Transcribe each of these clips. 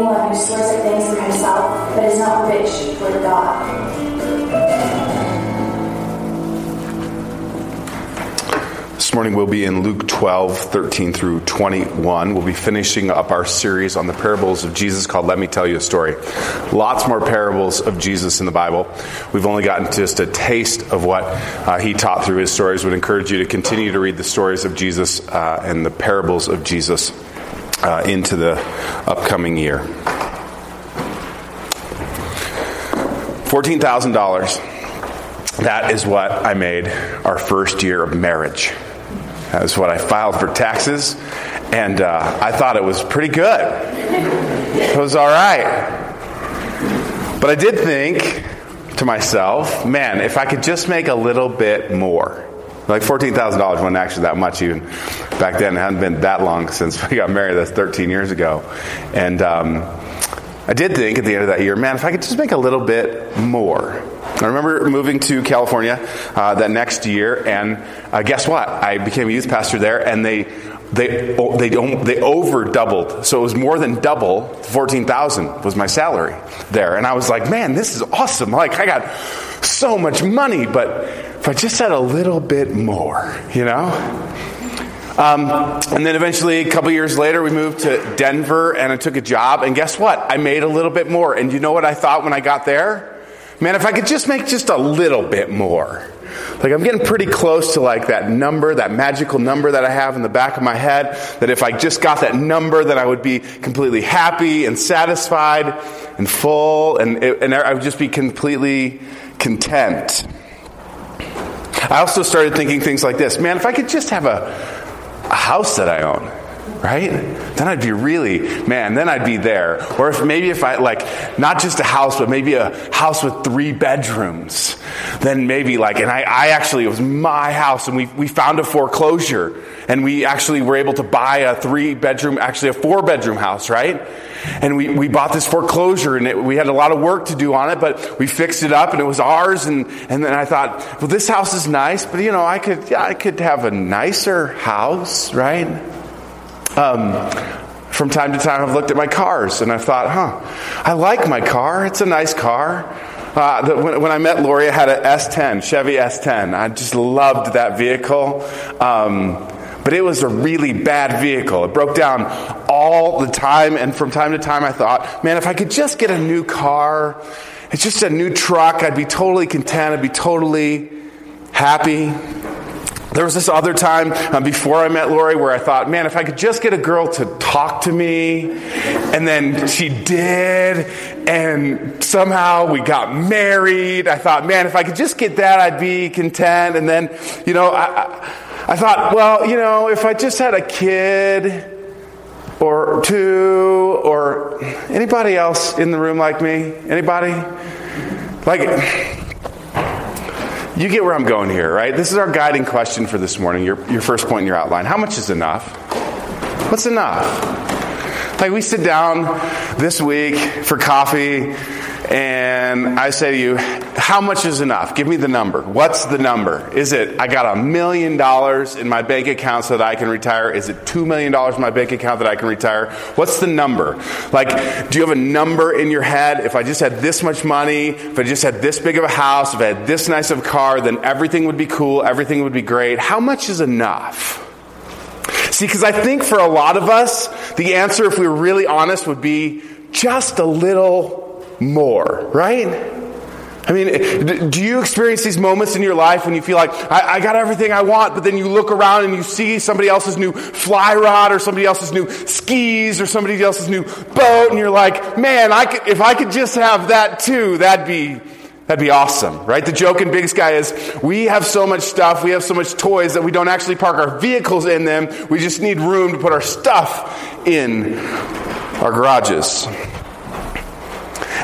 Who swears at things for himself, but is not rich toward God. This morning we'll be in Luke 12, 13 through 21. We'll be finishing up our series on the parables of Jesus called Let Me Tell You a Story. Lots more parables of Jesus in the Bible. We've only gotten just a taste of what uh, he taught through his stories. Would encourage you to continue to read the stories of Jesus uh, and the parables of Jesus uh, into the upcoming year. $14,000. That is what I made our first year of marriage. That's what I filed for taxes, and uh, I thought it was pretty good. It was all right. But I did think to myself, man, if I could just make a little bit more. Like $14,000 wasn't actually that much even back then. It hadn't been that long since we got married. That's 13 years ago. And um, I did think at the end of that year, man, if I could just make a little bit more. I remember moving to California uh, that next year, and uh, guess what? I became a youth pastor there, and they they they they over doubled. So it was more than double. Fourteen thousand was my salary there, and I was like, man, this is awesome! Like I got so much money, but if I just had a little bit more, you know. Um, and then eventually, a couple years later, we moved to Denver, and I took a job. And guess what? I made a little bit more. And you know what I thought when I got there? Man, if I could just make just a little bit more. Like I'm getting pretty close to like that number, that magical number that I have in the back of my head, that if I just got that number, that I would be completely happy and satisfied and full, and, and I would just be completely content. I also started thinking things like this. Man, if I could just have a, a house that I own, right? Then I'd be really, man, then I'd be there. Or if maybe if I, like, not just a house, but maybe a house with three bedrooms, then maybe like, and I, I actually, it was my house and we, we found a foreclosure and we actually were able to buy a three bedroom, actually a four bedroom house, right? And we, we bought this foreclosure and it, we had a lot of work to do on it, but we fixed it up and it was ours. And, and then I thought, well, this house is nice, but you know, I could, yeah, I could have a nicer house, right? Um, from time to time, I've looked at my cars and I've thought, huh, I like my car. It's a nice car. Uh, the, when, when, I met Lori, I had an S10, Chevy S10. I just loved that vehicle. Um, but it was a really bad vehicle. It broke down all the time, and from time to time I thought, man, if I could just get a new car, it's just a new truck, I'd be totally content, I'd be totally happy. There was this other time um, before I met Lori where I thought, man, if I could just get a girl to talk to me, and then she did, and somehow we got married. I thought, man, if I could just get that, I'd be content. And then, you know, I, I, I thought, well, you know, if I just had a kid or two, or anybody else in the room like me? Anybody? Like, you get where I'm going here, right? This is our guiding question for this morning, your, your first point in your outline. How much is enough? What's enough? Like, we sit down this week for coffee, and I say to you, How much is enough? Give me the number. What's the number? Is it, I got a million dollars in my bank account so that I can retire? Is it two million dollars in my bank account that I can retire? What's the number? Like, do you have a number in your head? If I just had this much money, if I just had this big of a house, if I had this nice of a car, then everything would be cool, everything would be great. How much is enough? See, because I think for a lot of us, the answer, if we were really honest, would be just a little more, right? I mean, do you experience these moments in your life when you feel like, I, I, got everything I want, but then you look around and you see somebody else's new fly rod or somebody else's new skis or somebody else's new boat, and you're like, man, I could, if I could just have that too, that'd be, That'd be awesome, right? The joke in Big Sky is we have so much stuff, we have so much toys that we don't actually park our vehicles in them. We just need room to put our stuff in our garages.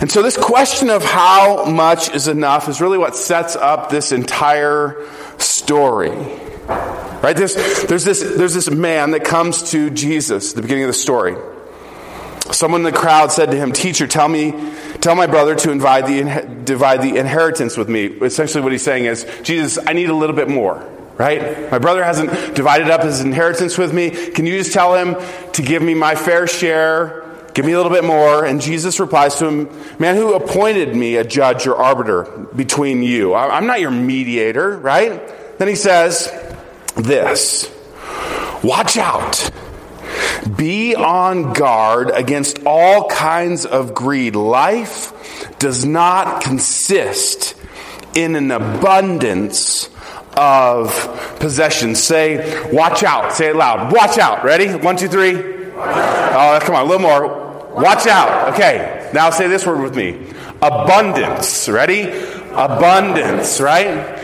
And so, this question of how much is enough is really what sets up this entire story. Right? There's, there's, this, there's this man that comes to Jesus at the beginning of the story. Someone in the crowd said to him, Teacher, tell me, tell my brother to divide the, divide the inheritance with me. Essentially, what he's saying is, Jesus, I need a little bit more right? My brother hasn't divided up his inheritance with me. Can you just tell him to give me my fair share Give me a little bit more. And Jesus replies to him, Man, who appointed me a judge or arbiter between you? I'm not your mediator, right? Then he says this Watch out. Be on guard against all kinds of greed. Life does not consist in an abundance of possessions. Say, watch out. Say it loud. Watch out. Ready? One, two, three. Oh, come on, a little more. Watch out. Okay, now say this word with me abundance. Ready? Abundance, right?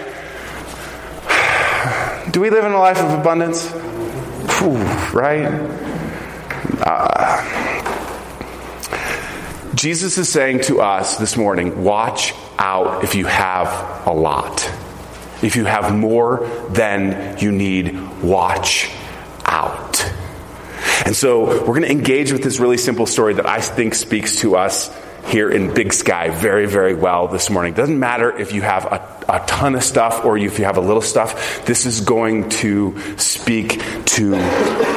Do we live in a life of abundance? Whew, right? Uh, Jesus is saying to us this morning watch out if you have a lot. If you have more than you need, watch out. And so we're going to engage with this really simple story that I think speaks to us here in Big Sky very, very well this morning. Doesn't matter if you have a, a, ton of stuff or if you have a little stuff. This is going to speak to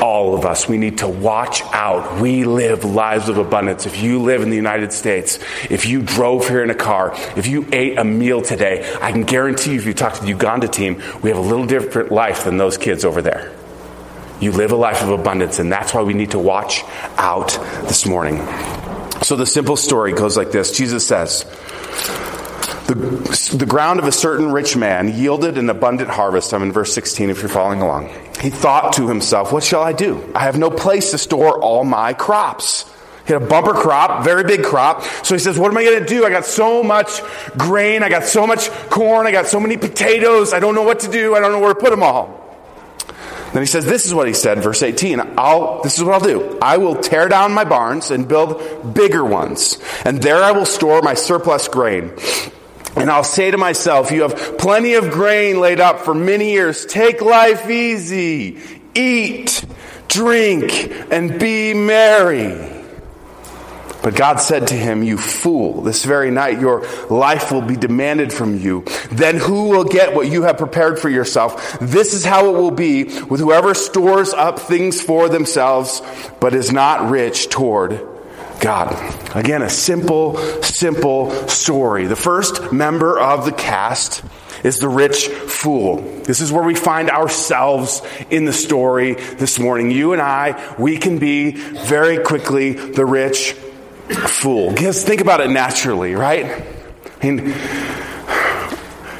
all of us. We need to watch out. We live lives of abundance. If you live in the United States, if you drove here in a car, if you ate a meal today, I can guarantee you if you talk to the Uganda team, we have a little different life than those kids over there. You live a life of abundance, and that's why we need to watch out this morning. So the simple story goes like this Jesus says, the, the ground of a certain rich man yielded an abundant harvest. I'm in verse 16 if you're following along. He thought to himself, What shall I do? I have no place to store all my crops. He had a bumper crop, very big crop. So he says, What am I going to do? I got so much grain. I got so much corn. I got so many potatoes. I don't know what to do. I don't know where to put them all. Then he says, This is what he said, verse 18. I'll, this is what I'll do. I will tear down my barns and build bigger ones, and there I will store my surplus grain. And I'll say to myself, You have plenty of grain laid up for many years. Take life easy. Eat, drink, and be merry. But God said to him, You fool, this very night your life will be demanded from you. Then who will get what you have prepared for yourself? This is how it will be with whoever stores up things for themselves, but is not rich toward God. Again, a simple, simple story. The first member of the cast is the rich fool. This is where we find ourselves in the story this morning. You and I, we can be very quickly the rich fool. Because think about it naturally, right? I mean,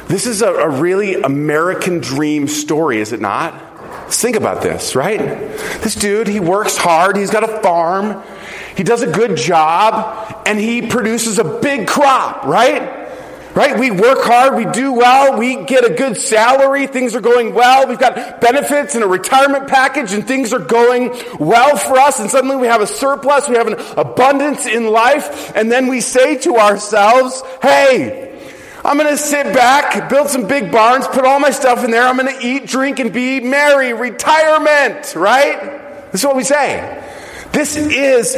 this is a, a really American dream story, is it not? Let's think about this, right? This dude, he works hard, he's got a farm, he does a good job, and he produces a big crop, right? Right? We work hard, we do well, we get a good salary, things are going well, we've got benefits and a retirement package, and things are going well for us, and suddenly we have a surplus, we have an abundance in life, and then we say to ourselves, hey, I'm going to sit back, build some big barns, put all my stuff in there. I'm going to eat, drink, and be merry. Retirement, right? This is what we say. This is,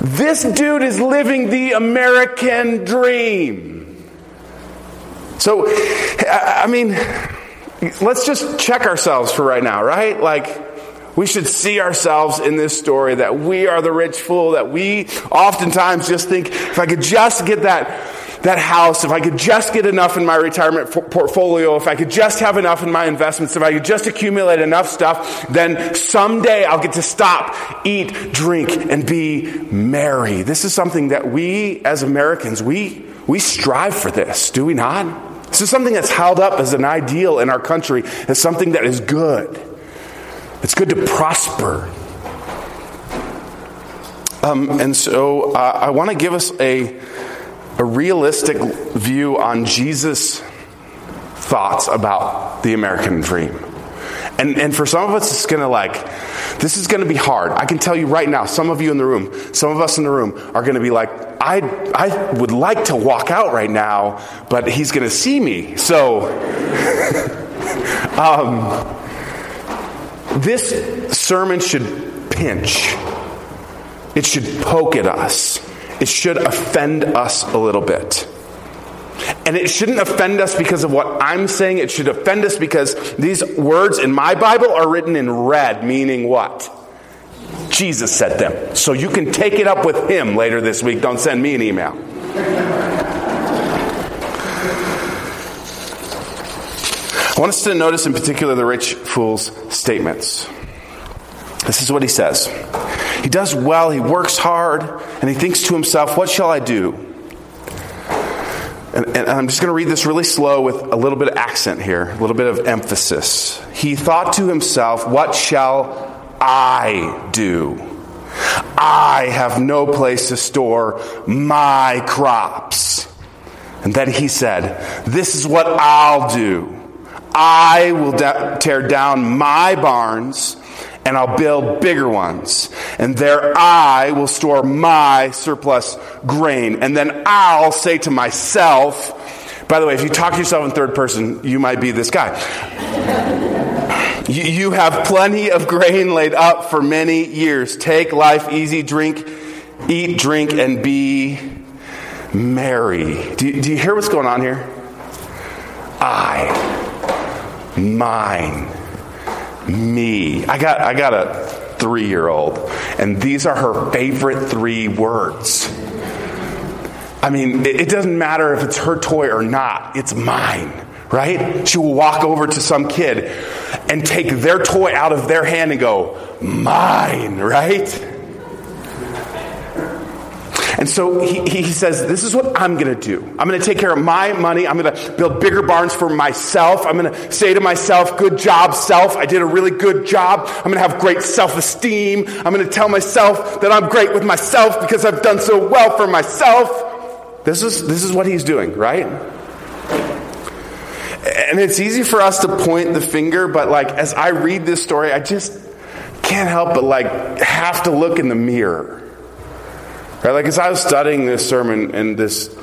this dude is living the American dream. So, I mean, let's just check ourselves for right now, right? Like, we should see ourselves in this story that we are the rich fool, that we oftentimes just think, if I could just get that, that house, if I could just get enough in my retirement portfolio, if I could just have enough in my investments, if I could just accumulate enough stuff, then someday I'll get to stop, eat, drink, and be merry. This is something that we as Americans, we, we strive for this, do we not? This is something that's held up as an ideal in our country, as something that is good. It's good to prosper. Um, and so uh, I want to give us a, a realistic view on Jesus' thoughts about the American dream. And, and for some of us, it's going to like, this is going to be hard. I can tell you right now, some of you in the room, some of us in the room are going to be like, I, I would like to walk out right now, but he's going to see me. So, um, this sermon should pinch, it should poke at us, it should offend us a little bit. And it shouldn't offend us because of what I'm saying. It should offend us because these words in my Bible are written in red, meaning what? Jesus said them. So you can take it up with him later this week. Don't send me an email. I want us to notice in particular the rich fool's statements. This is what he says. He does well, he works hard, and he thinks to himself, What shall I do? And, and I'm just going to read this really slow with a little bit of accent here, a little bit of emphasis. He thought to himself, What shall I do? I have no place to store my crops. And then he said, This is what I'll do. I will tear down my barns and I'll build bigger ones. And there I will store my surplus grain. And then I'll say to myself, by the way, if you talk to yourself in third person, you might be this guy. You have plenty of grain laid up for many years. Take life easy, drink, eat, drink, and be merry. Do you, do you hear what's going on here? I mine, me. I got, I got a three year old, and these are her favorite three words. I mean, it, it doesn't matter if it's her toy or not, it's mine, right? She will walk over to some kid and take their toy out of their hand and go, mine, right? And so he, he says, This is what I'm going to do. I'm going to take care of my money. I'm going to build bigger barns for myself. I'm going to say to myself, Good job, self. I did a really good job. I'm going to have great self esteem. I'm going to tell myself that I'm great with myself because I've done so well for myself. This is, this is what he's doing, right? And it's easy for us to point the finger, but like as I read this story, I just can't help but like have to look in the mirror. Right? Like as I was studying this sermon and this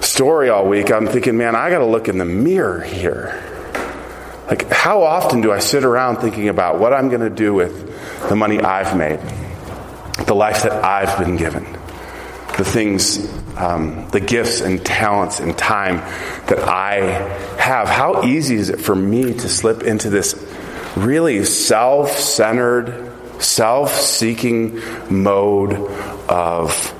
story all week, I'm thinking, man, I got to look in the mirror here. Like, how often do I sit around thinking about what I'm going to do with the money I've made, the life that I've been given, the things, um, the gifts and talents and time that I have? How easy is it for me to slip into this really self centered, self seeking mode of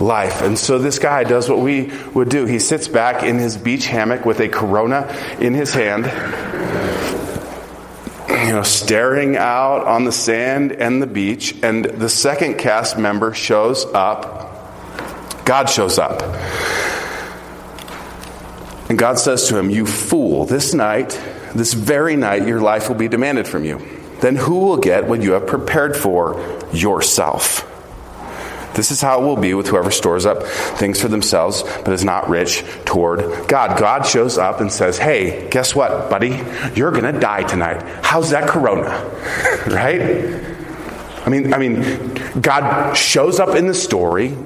life. And so this guy does what we would do. He sits back in his beach hammock with a corona in his hand, you know, staring out on the sand and the beach. And the second cast member shows up. God shows up. And God says to him, You fool, this night, this very night, your life will be demanded from you. Then who will get what you have prepared for yourself? This is how it will be with whoever stores up things for themselves but is not rich toward God. God shows up and says, Hey, guess what, buddy? You're going to die tonight. How's that corona? right? I mean, I mean, God shows up in the story,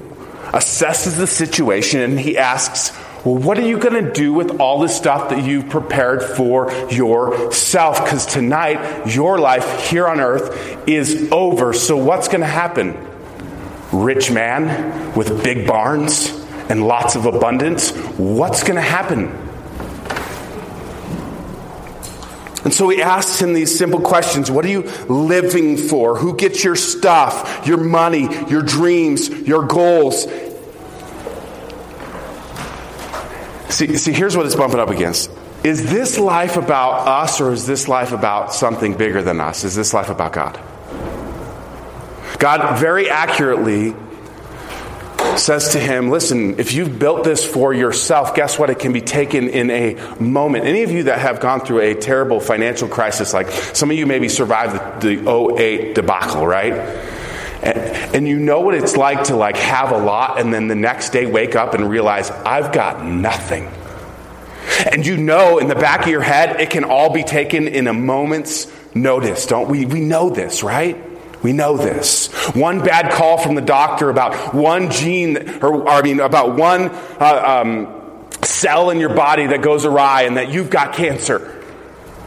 assesses the situation, and he asks, well, what are you going to do with all the stuff that you've prepared for yourself? Because tonight, your life here on earth is over. So, what's going to happen? Rich man with big barns and lots of abundance, what's going to happen? And so he asks him these simple questions What are you living for? Who gets your stuff, your money, your dreams, your goals? See, see, here's what it's bumping up against. Is this life about us or is this life about something bigger than us? Is this life about God? God very accurately says to him, Listen, if you've built this for yourself, guess what? It can be taken in a moment. Any of you that have gone through a terrible financial crisis, like some of you maybe survived the, the 08 debacle, right? And you know what it's like to like have a lot and then the next day wake up and realize I've got nothing. And you know in the back of your head it can all be taken in a moment's notice, don't we? We know this, right? We know this. One bad call from the doctor about one gene, or, I mean, about one uh, um, cell in your body that goes awry and that you've got cancer.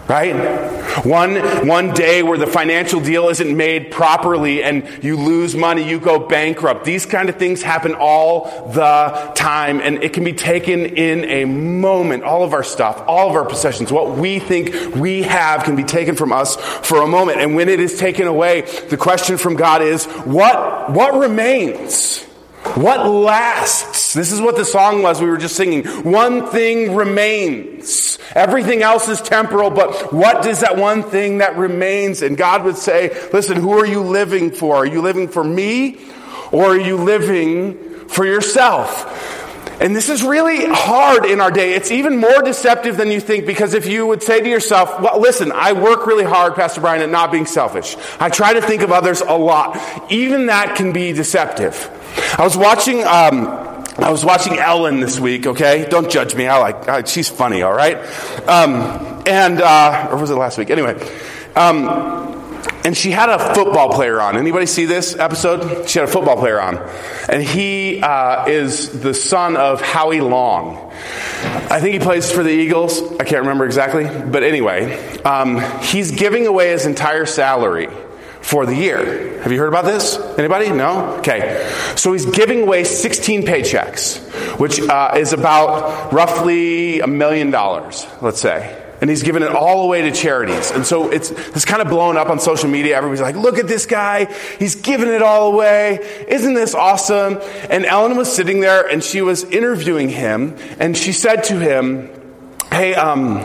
Right? One, one day where the financial deal isn't made properly and you lose money, you go bankrupt. These kind of things happen all the time and it can be taken in a moment. All of our stuff, all of our possessions, what we think we have can be taken from us for a moment. And when it is taken away, the question from God is, what, what remains? What lasts? This is what the song was we were just singing. One thing remains. Everything else is temporal, but what is that one thing that remains? And God would say, listen, who are you living for? Are you living for me or are you living for yourself? And this is really hard in our day. It's even more deceptive than you think because if you would say to yourself, well, listen, I work really hard, Pastor Brian, at not being selfish. I try to think of others a lot. Even that can be deceptive. I was watching, um, I was watching Ellen this week, okay? Don't judge me. I like, I, she's funny, all right? Um, and, uh, or was it last week? Anyway, um, and she had a football player on. Anybody see this episode? She had a football player on. And he uh, is the son of Howie Long. I think he plays for the Eagles. I can't remember exactly. But anyway, um, he's giving away his entire salary for the year. Have you heard about this? Anybody? No? Okay. So he's giving away 16 paychecks, which uh, is about roughly a million dollars, let's say. And he's giving it all away to charities. And so it's, it's kind of blown up on social media. Everybody's like, look at this guy. He's giving it all away. Isn't this awesome? And Ellen was sitting there and she was interviewing him. And she said to him, hey, um,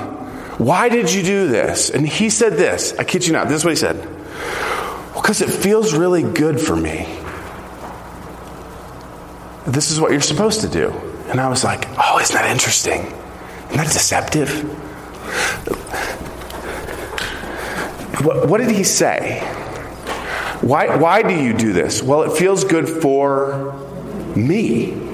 why did you do this? And he said this. I kid you not. This is what he said. Because it feels really good for me. This is what you're supposed to do. And I was like, oh, isn't that interesting? Isn't that deceptive? What, what did he say? Why, why do you do this? Well, it feels good for me.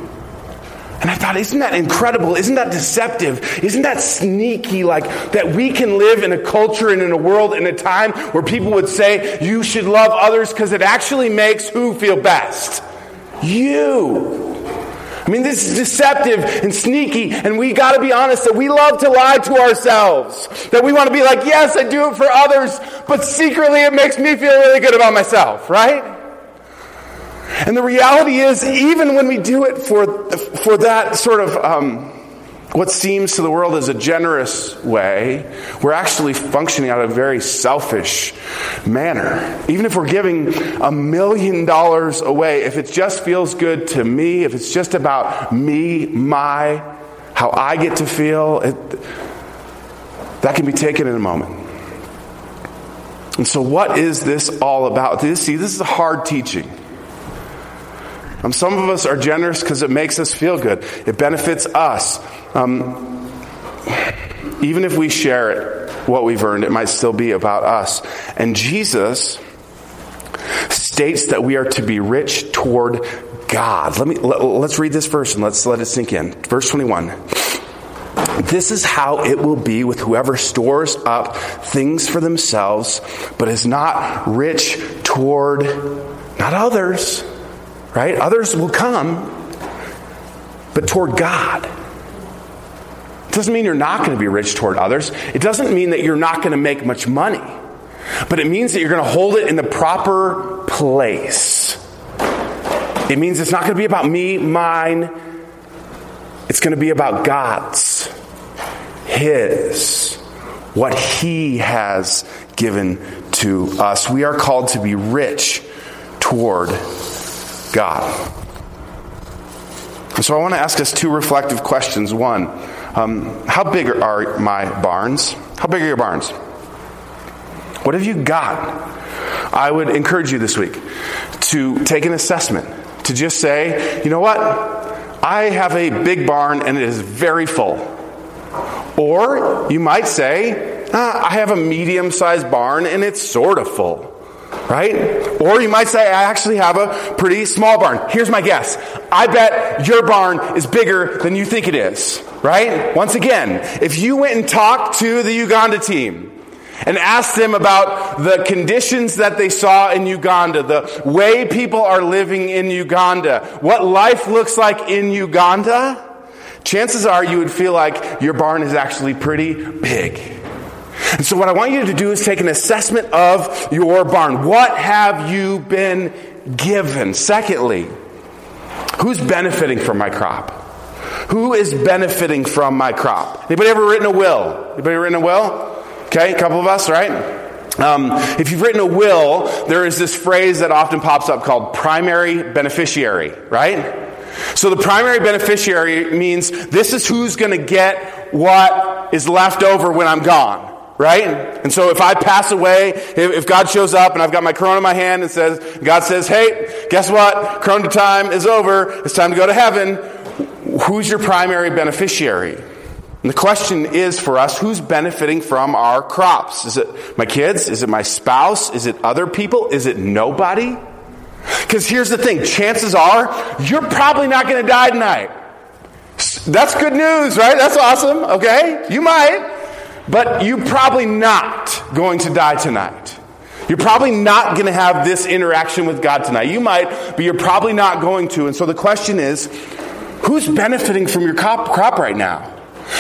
And I thought, isn't that incredible? Isn't that deceptive? Isn't that sneaky? Like that we can live in a culture and in a world in a time where people would say you should love others because it actually makes who feel best? You. I mean, this is deceptive and sneaky, and we got to be honest that we love to lie to ourselves. That we want to be like, yes, I do it for others, but secretly it makes me feel really good about myself, right? And the reality is, even when we do it for, for that sort of um, what seems to the world as a generous way, we're actually functioning out of a very selfish manner. Even if we're giving a million dollars away, if it just feels good to me, if it's just about me, my, how I get to feel, it, that can be taken in a moment. And so, what is this all about? See, this is a hard teaching. Um, some of us are generous because it makes us feel good, it benefits us. Um, even if we share it, what we've earned, it might still be about us. And Jesus states that we are to be rich toward God. Let me let, us read this verse and let's let it sink in. Verse 21. This is how it will be with whoever stores up things for themselves, but is not rich toward not others right? Others will come, but toward God. It doesn't mean you're not going to be rich toward others. It doesn't mean that you're not going to make much money. But it means that you're going to hold it in the proper place. It means it's not going to be about me, mine. It's going to be about God's, His, what He has given to us. We are called to be rich toward God. So I want to ask us two reflective questions. One, um, how big are my barns? How big are your barns? What have you got? I would encourage you this week to take an assessment, to just say, you know what? I have a big barn and it is very full. Or you might say, ah, I have a medium sized barn and it's sort of full right? Or you might say, I actually have a pretty small barn. Here's my guess. I bet your barn is bigger than you think it is, right? Once again, if you went and talked to the Uganda team, and asked them about the conditions that they saw in Uganda, the way people are living in Uganda, what life looks like in Uganda, chances are you would feel like your barn is actually pretty big. And so, what I want you to do is take an assessment of your barn. What have you been given? Secondly, who's benefiting from my crop? Who is benefiting from my crop? Anybody ever written a will? Anybody written a will? Okay, a couple of us, right? Um, if you've written a will, there is this phrase that often pops up called primary beneficiary, right? So the primary beneficiary means this is who's going to get what is left over when I'm gone right? And so if I pass away, if God shows up and I've got my corona in my hand and says, God says, hey, guess what? Corona time is over. It's time to go to heaven. Who's your primary beneficiary? And the question is for us, who's benefiting from our crops? Is it my kids? Is it my spouse? Is it other people? Is it nobody? Because here's the thing chances are you're probably not going to die tonight. That's good news, right? That's awesome, okay? You might. But you're probably not going to die tonight. You're probably not going to have this interaction with God tonight. You might, but you're probably not going to. And so the question is who's benefiting from your crop, crop right now?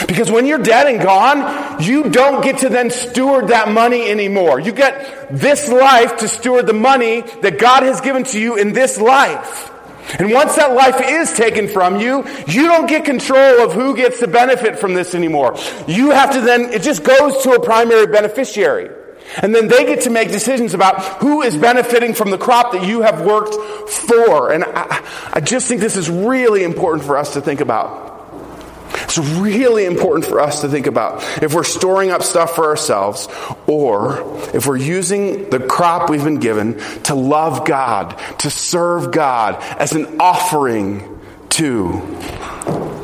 Because when you're dead and gone, you don't get to then steward that money anymore. You get this life to steward the money that God has given to you in this life. And once that life is taken from you, you don't get control of who gets to benefit from this anymore. You have to then, it just goes to a primary beneficiary. And then they get to make decisions about who is benefiting from the crop that you have worked for. And I, I just think this is really important for us to think about. It's really important for us to think about if we're storing up stuff for ourselves or if we're using the crop we've been given to love God, to serve God as an offering to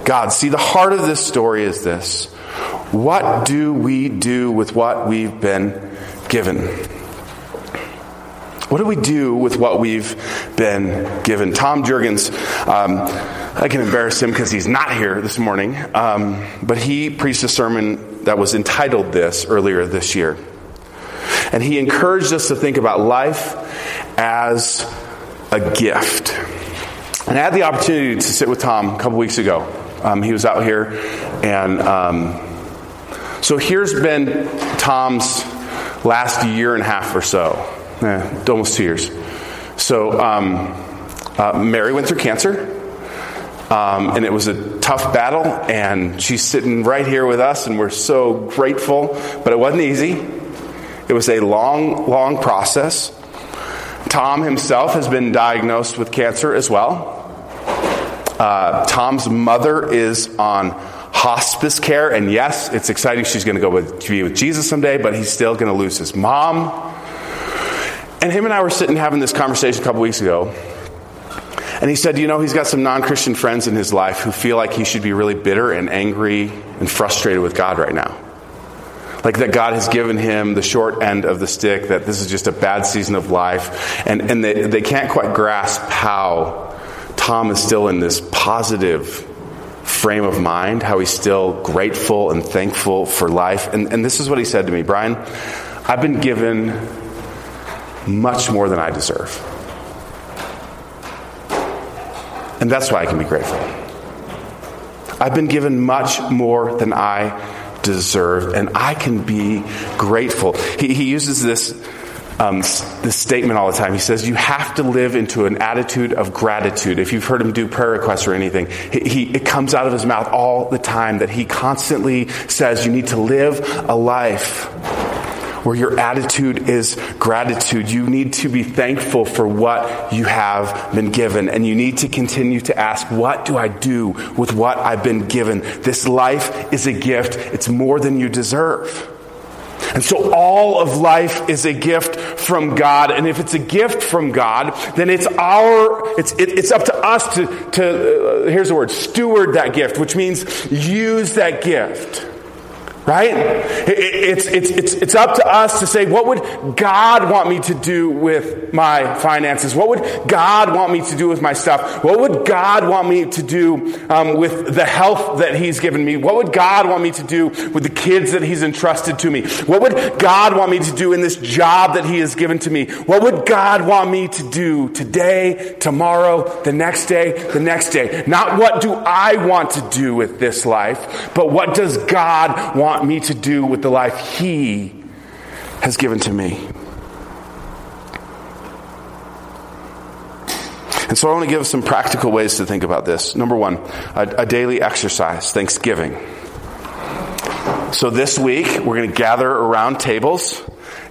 God. See, the heart of this story is this. What do we do with what we've been given? What do we do with what we've been given? Tom Jurgens, um, I can embarrass him because he's not here this morning, um, but he preached a sermon that was entitled this earlier this year. And he encouraged us to think about life as a gift. And I had the opportunity to sit with Tom a couple weeks ago. Um, he was out here, and um, so here's been Tom's last year and a half or so, eh, almost two years. So um, uh, Mary went through cancer. Um, and it was a tough battle, and she's sitting right here with us, and we're so grateful. But it wasn't easy. It was a long, long process. Tom himself has been diagnosed with cancer as well. Uh, Tom's mother is on hospice care, and yes, it's exciting. She's going to go with, be with Jesus someday, but he's still going to lose his mom. And him and I were sitting having this conversation a couple weeks ago, and he said, you know, he's got some non Christian friends in his life who feel like he should be really bitter and angry and frustrated with God right now. Like that God has given him the short end of the stick, that this is just a bad season of life. And, and they, they can't quite grasp how Tom is still in this positive frame of mind, how he's still grateful and thankful for life. And, and this is what he said to me Brian, I've been given much more than I deserve. And that's why I can be grateful. I've been given much more than I deserve, and I can be grateful. He, he uses this, um, this statement all the time. He says, You have to live into an attitude of gratitude. If you've heard him do prayer requests or anything, he, he, it comes out of his mouth all the time that he constantly says, You need to live a life where your attitude is gratitude. You need to be thankful for what you have been given. And you need to continue to ask, what do I do with what I've been given? This life is a gift. It's more than you deserve. And so all of life is a gift from God. And if it's a gift from God, then it's our, it's, it, it's up to us to, to uh, here's the word, steward that gift, which means use that gift. Right? It's, it's, it's, it's up to us to say, what would God want me to do with my finances? What would God want me to do with my stuff? What would God want me to do um, with the health that He's given me? What would God want me to do with the kids that He's entrusted to me? What would God want me to do in this job that He has given to me? What would God want me to do today, tomorrow, the next day, the next day? Not what do I want to do with this life, but what does God want want me to do with the life He has given to me. And so I want to give some practical ways to think about this. Number one, a, a daily exercise, Thanksgiving. So this week, we're going to gather around tables.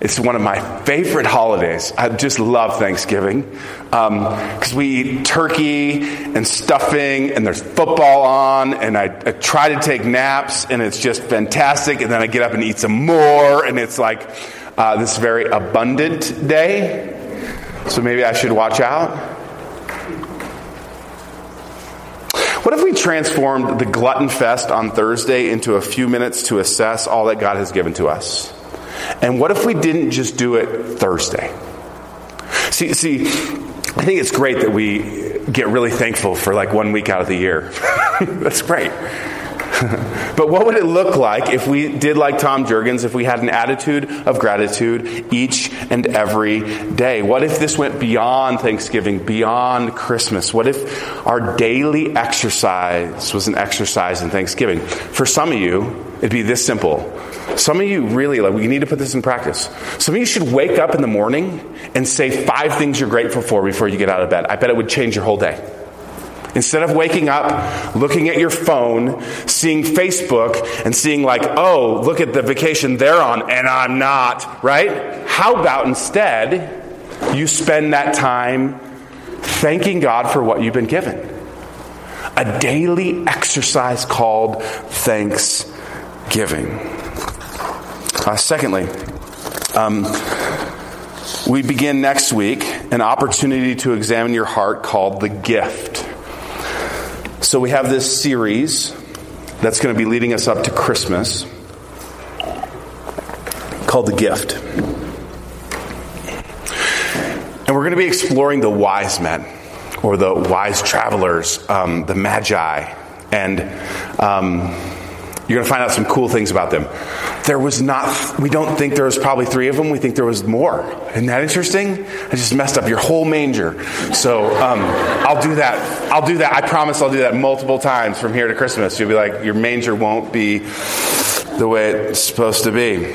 It's one of my favorite holidays. I just love Thanksgiving because um, we eat turkey and stuffing, and there's football on, and I, I, try to take naps, and it's just fantastic. And then I get up and eat some more, and it's like uh, this very abundant day. So maybe I should watch out. What if we transformed the Glutton Fest on Thursday into a few minutes to assess all that God has given to us? And what if we didn't just do it Thursday? See, see, I think it's great that we get really thankful for like one week out of the year. That's great. but what would it look like if we did like Tom Jurgens, if we had an attitude of gratitude each and every day? What if this went beyond Thanksgiving, beyond Christmas? What if our daily exercise was an exercise in Thanksgiving? For some of you, it'd be this simple. Some of you really, like, we need to put this in practice. Some of you should wake up in the morning and say five things you're grateful for before you get out of bed. I bet it would change your whole day. Instead of waking up, looking at your phone, seeing Facebook, and seeing, like, oh, look at the vacation they're on, and I'm not, right? How about instead you spend that time thanking God for what you've been given? A daily exercise called thanksgiving. Uh, secondly, um, we begin next week an opportunity to examine your heart called the gift. So we have this series that's going to be leading us up to Christmas called The Gift. And we're going to be exploring the wise men or the wise travelers, um, the magi. And um, you're going to find out some cool things about them. There was not, we don't think there was probably three of them. We think there was more. Isn't that interesting? I just messed up your whole manger. So um, I'll do that. I'll do that. I promise I'll do that multiple times from here to Christmas. You'll be like, your manger won't be the way it's supposed to be.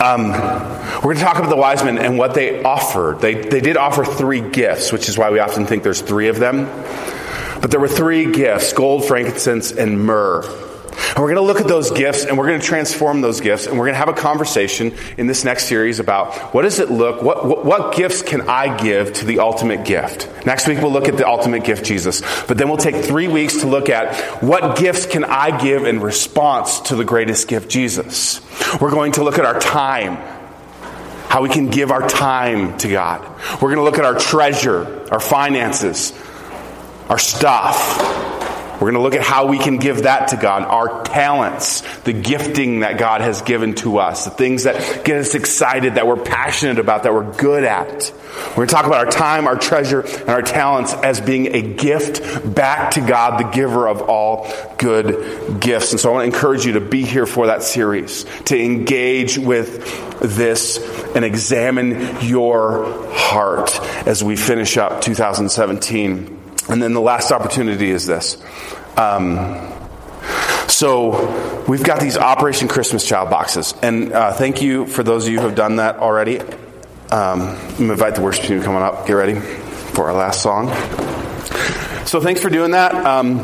Um, we're going to talk about the wise men and what they offered. They, they did offer three gifts, which is why we often think there's three of them. But there were three gifts gold, frankincense, and myrrh. And we're going to look at those gifts and we're going to transform those gifts and we're going to have a conversation in this next series about what does it look, what, what, what, gifts can I give to the ultimate gift? Next week we'll look at the ultimate gift, Jesus. But then we'll take three weeks to look at what gifts can I give in response to the greatest gift, Jesus. We're going to look at our time, how we can give our time to God. We're going to look at our treasure, our finances, our stuff. We're going to look at how we can give that to God, our talents, the gifting that God has given to us, the things that get us excited, that we're passionate about, that we're good at. We're going to talk about our time, our treasure, and our talents as being a gift back to God, the giver of all good gifts. And so I want to encourage you to be here for that series, to engage with this and examine your heart as we finish up 2017. And then the last opportunity is this. Um, so we've got these Operation Christmas Child boxes. And uh, thank you for those of you who have done that already. Um, I'm invite the worship team to come on up. Get ready for our last song. So thanks for doing that. Um,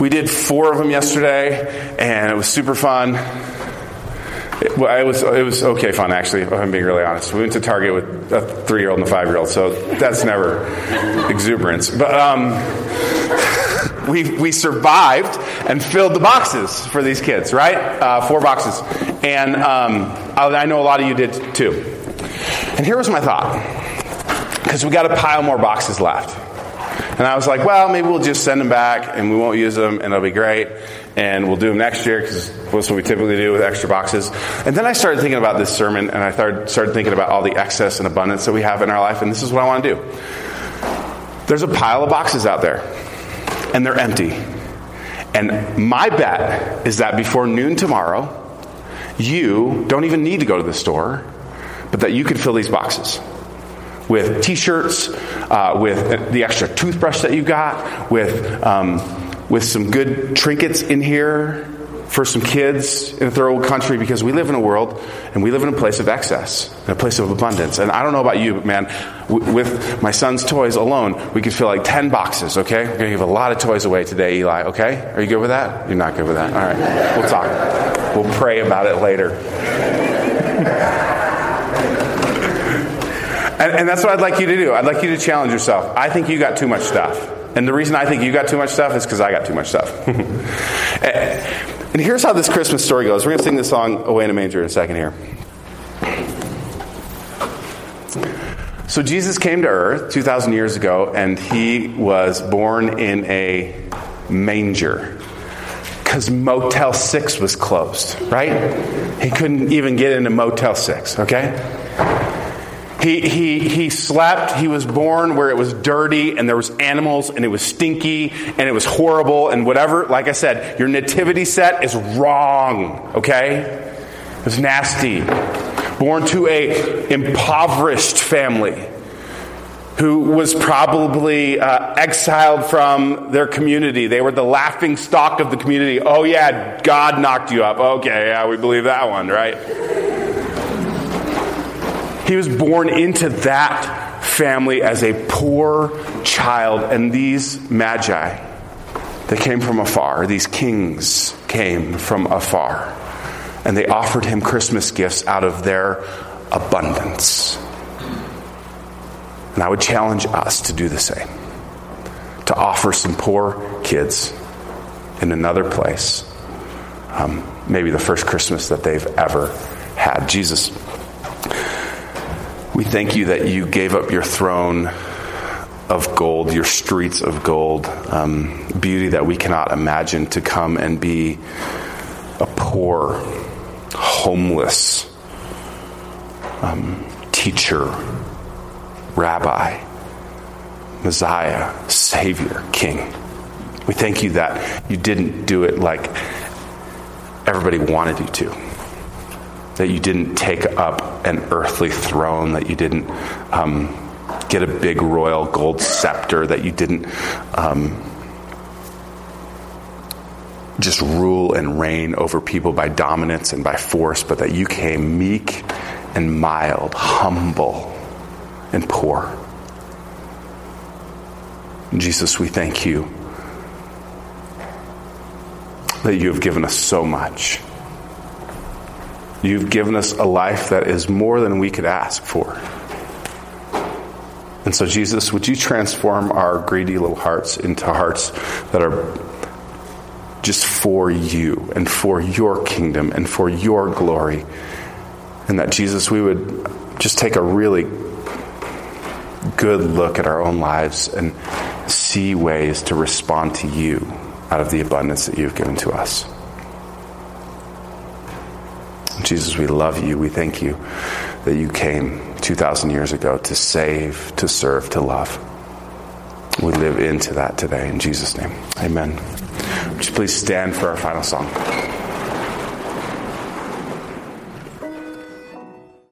we did four of them yesterday, and it was super fun. It, well, it was it was okay fun actually. If I'm being really honest. We went to Target with a three year old and a five year old, so that's never exuberance. But um, we we survived and filled the boxes for these kids, right? Uh, four boxes, and um, I, I know a lot of you did too. And here was my thought, because we got a pile more boxes left. And I was like, well, maybe we'll just send them back and we won't use them and it'll be great. And we'll do them next year because that's what we typically do with extra boxes. And then I started thinking about this sermon and I started, started thinking about all the excess and abundance that we have in our life. And this is what I want to do. There's a pile of boxes out there and they're empty. And my bet is that before noon tomorrow, you don't even need to go to the store, but that you could fill these boxes with t-shirts, uh, with the extra toothbrush that you got, with um, with some good trinkets in here, for some kids in a third world country because we live in a world and we live in a place of excess, in a place of abundance. And I don't know about you, but man, w- with my son's toys alone, we could fill like 10 boxes, okay? We're going to give a lot of toys away today, Eli, okay? Are you good with that? You're not good with that. All right, we'll talk. We'll pray about it later. And, and that's what I'd like you to do. I'd like you to challenge yourself. I think you got too much stuff. And the reason I think you got too much stuff is because I got too much stuff. Eh, and here's how this Christmas story goes. We're going to sing this song Away in a Manger in a second here. So Jesus came to earth 2,000 years ago, and he was born in a manger because Motel 6 was closed, right? He couldn't even get into Motel 6, okay? He, he, he slept, he was born where it was dirty and there was animals and it was stinky and it was horrible and whatever. Like I said, your nativity set is wrong, okay? It was nasty. Born to a impoverished family who was probably uh, exiled from their community. They were the laughing stock of the community. Oh, yeah, God knocked you up. Okay, yeah, we believe that one, right? He was born into that family as a poor child, and these magi that came from afar, these kings came from afar, and they offered him Christmas gifts out of their abundance. And I would challenge us to do the same to offer some poor kids in another place, um, maybe the first Christmas that they've ever had. Jesus we thank you that you gave up your throne of gold, your streets of gold, um, beauty that we cannot imagine to come and be a poor, homeless um, teacher, rabbi, Messiah, Savior, King. We thank you that you didn't do it like everybody wanted you to that you didn't take up an earthly throne, that you didn't um, get a big royal gold scepter, that you didn't um, just rule and reign over people by dominance and by force, but that you came meek and mild, humble and poor. Jesus, we thank you that you have given us so much. You've given us a life that is more than we could ask for. And so, Jesus, would you transform our greedy little hearts into hearts that are just for you and for your kingdom and for your glory? And that, Jesus, we would just take a really good look at our own lives and see ways to respond to you out of the abundance that you've given to us. Jesus, we love you. We thank you that you came 2,000 years ago to save, to serve, to love. We live into that today in Jesus' name. Amen. Would you please stand for our final song?